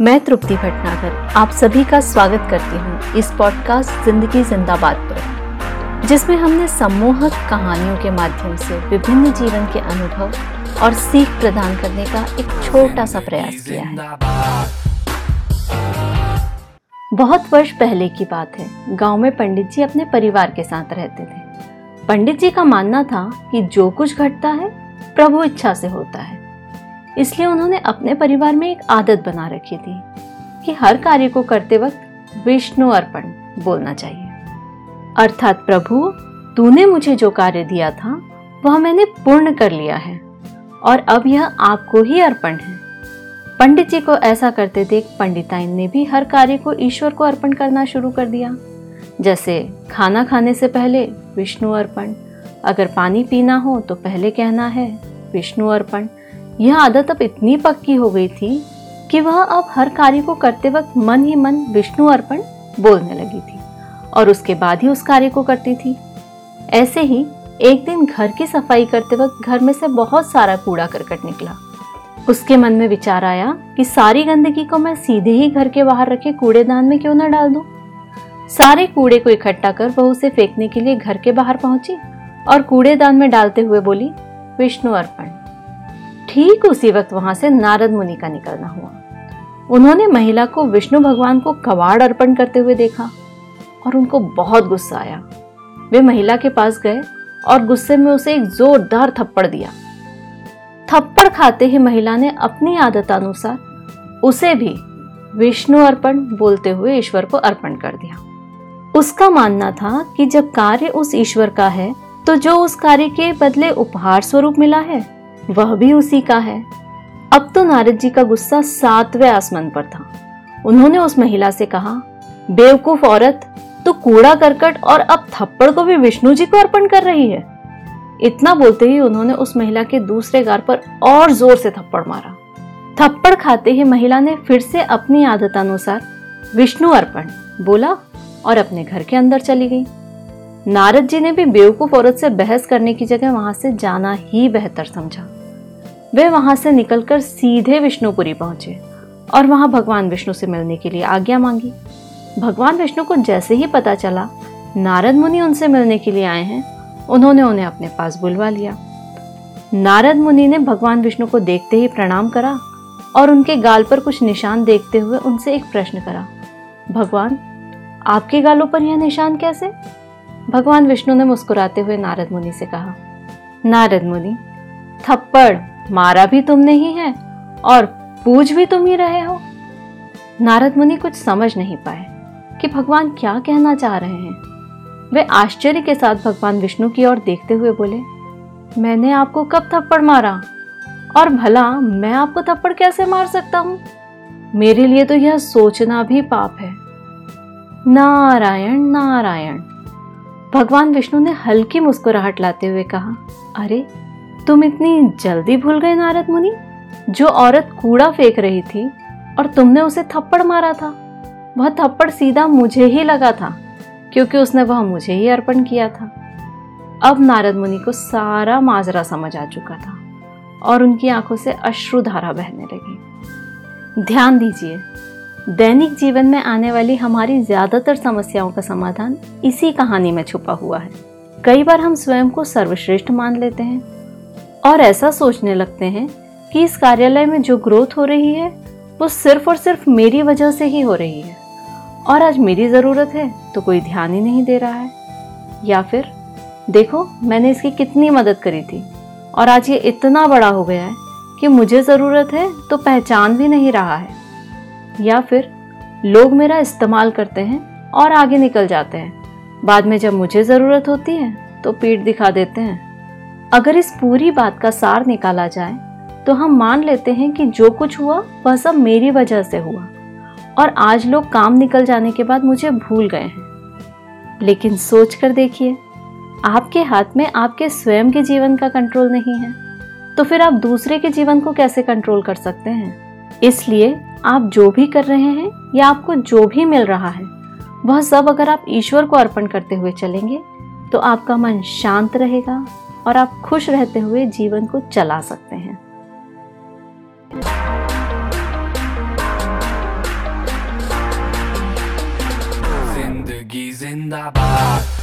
मैं तृप्ति भटनागर, आप सभी का स्वागत करती हूँ इस पॉडकास्ट ज़िंदगी जिंदाबाद पर, जिसमें हमने सम्मोहक कहानियों के माध्यम से विभिन्न जीवन के अनुभव और सीख प्रदान करने का एक छोटा सा प्रयास किया है। बहुत वर्ष पहले की बात है, गाँव में पंडित जी अपने परिवार के साथ रहते थे। पंडित जी का मानना था कि जो कुछ घटता है, प्रभु इच्छा से होता है। इसलिए उन्होंने अपने परिवार में एक आदत बना रखी थी कि हर कार्य को करते वक्त विष्णु अर्पण बोलना चाहिए। अर्थात प्रभु, तूने मुझे जो कार्य दिया था, वह मैंने पूर्ण कर लिया है और अब यह आपको ही अर्पण है। पंडित जी को ऐसा करते देख पंडिताइन ने भी हर कार्य को ईश्वर को अर्पण करना शुरू कर दिया। जैसे खाना खाने से पहले विष्णु अर्पण, अगर पानी पीना हो तो पहले कहना है, विष्णु अर्पण यह आदत अब इतनी पक्की हो गई थी कि वह अब हर कार्य को करते वक्त मन ही मन विष्णु अर्पण बोलने लगी थी और उसके बाद ही उस कार्य को करती थी ऐसे ही एक दिन घर की सफ़ाई करते वक्त घर में से बहुत सारा कूड़ा करकट निकला उसके मन में विचार आया कि सारी गंदगी को मैं सीधे ही घर के बाहर रखे कूड़ेदान में क्यों न डाल दूँ? सारे कूड़े को इकट्ठा कर वह उसे फेंकने के लिए घर के बाहर पहुँची और कूड़ेदान में डालते हुए बोली, विष्णु अर्पण ठीक उसी वक्त वहाँ से नारद मुनि का निकलना हुआ। उन्होंने महिला को विष्णु भगवान को कवाड़ अर्पण करते हुए देखा और उनको बहुत गुस्सा आया। वे महिला के पास गए और गुस्से में उसे एक जोरदार थप्पड़ दिया। थप्पड़ खाते ही महिला ने अपनी आदत अनुसार उसे भी विष्णु अर्पण बोलते हुए ईश्वर को अर्पण कर दिया। उसका मानना था कि जब कार्य उस ईश्वर का है तो जो उस कार्य के बदले उपहार स्वरूप मिला है वह भी उसी का है। अब तो नारद जी का गुस्सा सातवें आसमान पर था। उन्होंने उस महिला से कहा, बेवकूफ़ औरत तो कूड़ा करकट और अब थप्पड़ को भी विष्णु जी को अर्पण कर रही है। इतना बोलते ही उन्होंने उस महिला के दूसरे गार पर और ज़ोर से थप्पड़ मारा। थप्पड़ खाते ही महिला ने फिर से अपनी आदत अनुसार विष्णु अर्पण बोला और अपने घर के अंदर चली गई। नारद जी ने भी बेवकूफ़ औरत से बहस करने की जगह वहाँ से जाना ही बेहतर समझा। वे वहाँ से निकलकर सीधे विष्णुपुरी पहुँचे और वहाँ भगवान विष्णु से मिलने के लिए आज्ञा मांगी। भगवान विष्णु को जैसे ही पता चला, नारद मुनि उनसे मिलने के लिए आए हैं, उन्होंने उन्हें अपने पास बुलवा लिया। नारद मुनि ने भगवान विष्णु को देखते ही प्रणाम करा और उनके गाल पर कुछ निशान देखते हुए उनसे एक प्रश्न करा, भगवान, आपके गालों पर यह निशान कैसे? भगवान विष्णु ने मुस्कुराते हुए नारद मुनि से कहा, नारद मुनि, थप्पड़ मारा भी तुमने ही है और पूछ भी तुम ही रहे हो? नारद मुनि कुछ समझ नहीं पाए कि भगवान क्या कहना चाह रहे हैं। वे आश्चर्य के साथ भगवान विष्णु की ओर देखते हुए बोले, मैंने आपको कब थप्पड़ मारा? और भला, मैं आपको थप्पड़ कैसे मार सकता हूँ? मेरे लिए तो यह सोचना भी पाप है। नारायण नारायण भगवान विष्णु ने हल्की मुस्कुराहट लाते हुए कहा, अरे, तुम इतनी जल्दी भूल गए नारद मुनि, जो औरत कूड़ा फेंक रही थी और तुमने उसे थप्पड़ मारा था। वह थप्पड़ सीधा मुझे ही लगा था, क्योंकि उसने वह मुझे ही अर्पण किया था। अब नारद मुनि को सारा माजरा समझ आ चुका था और उनकी आँखों से अश्रुधारा बहने लगी। ध्यान दीजिए दैनिक जीवन में आने वाली हमारी ज़्यादातर समस्याओं का समाधान इसी कहानी में छुपा हुआ है। कई बार हम स्वयं को सर्वश्रेष्ठ मान लेते हैं और ऐसा सोचने लगते हैं कि इस कार्यालय में जो ग्रोथ हो रही है, वो सिर्फ़ और सिर्फ़ मेरी वजह से ही हो रही है। और आज मेरी ज़रूरत है तो कोई ध्यान ही नहीं दे रहा है। या फिर, देखो, मैंने इसकी कितनी मदद करी थी और आज ये इतना बड़ा हो गया है कि मुझे ज़रूरत है तो पहचान भी नहीं रहा है। या फिर लोग मेरा इस्तेमाल करते हैं और आगे निकल जाते हैं। बाद में जब मुझे ज़रूरत होती है तो पीठ दिखा देते हैं। अगर इस पूरी बात का सार निकाला जाए तो हम मान लेते हैं कि जो कुछ हुआ, वह सब मेरी वजह से हुआ। और आज लोग काम निकल जाने के बाद मुझे भूल गए हैं। लेकिन सोच कर देखिए, आपके हाथ में आपके स्वयं के जीवन का कंट्रोल नहीं है। तो फिर आप दूसरे के जीवन को कैसे कंट्रोल कर सकते हैं? इसलिए आप जो भी कर रहे हैं या आपको जो भी मिल रहा है, वह सब अगर आप ईश्वर को अर्पण करते हुए चलेंगे तो आपका मन शांत रहेगा और आप खुश रहते हुए जीवन को चला सकते हैं। ज़िंदगी जिंदाबाद।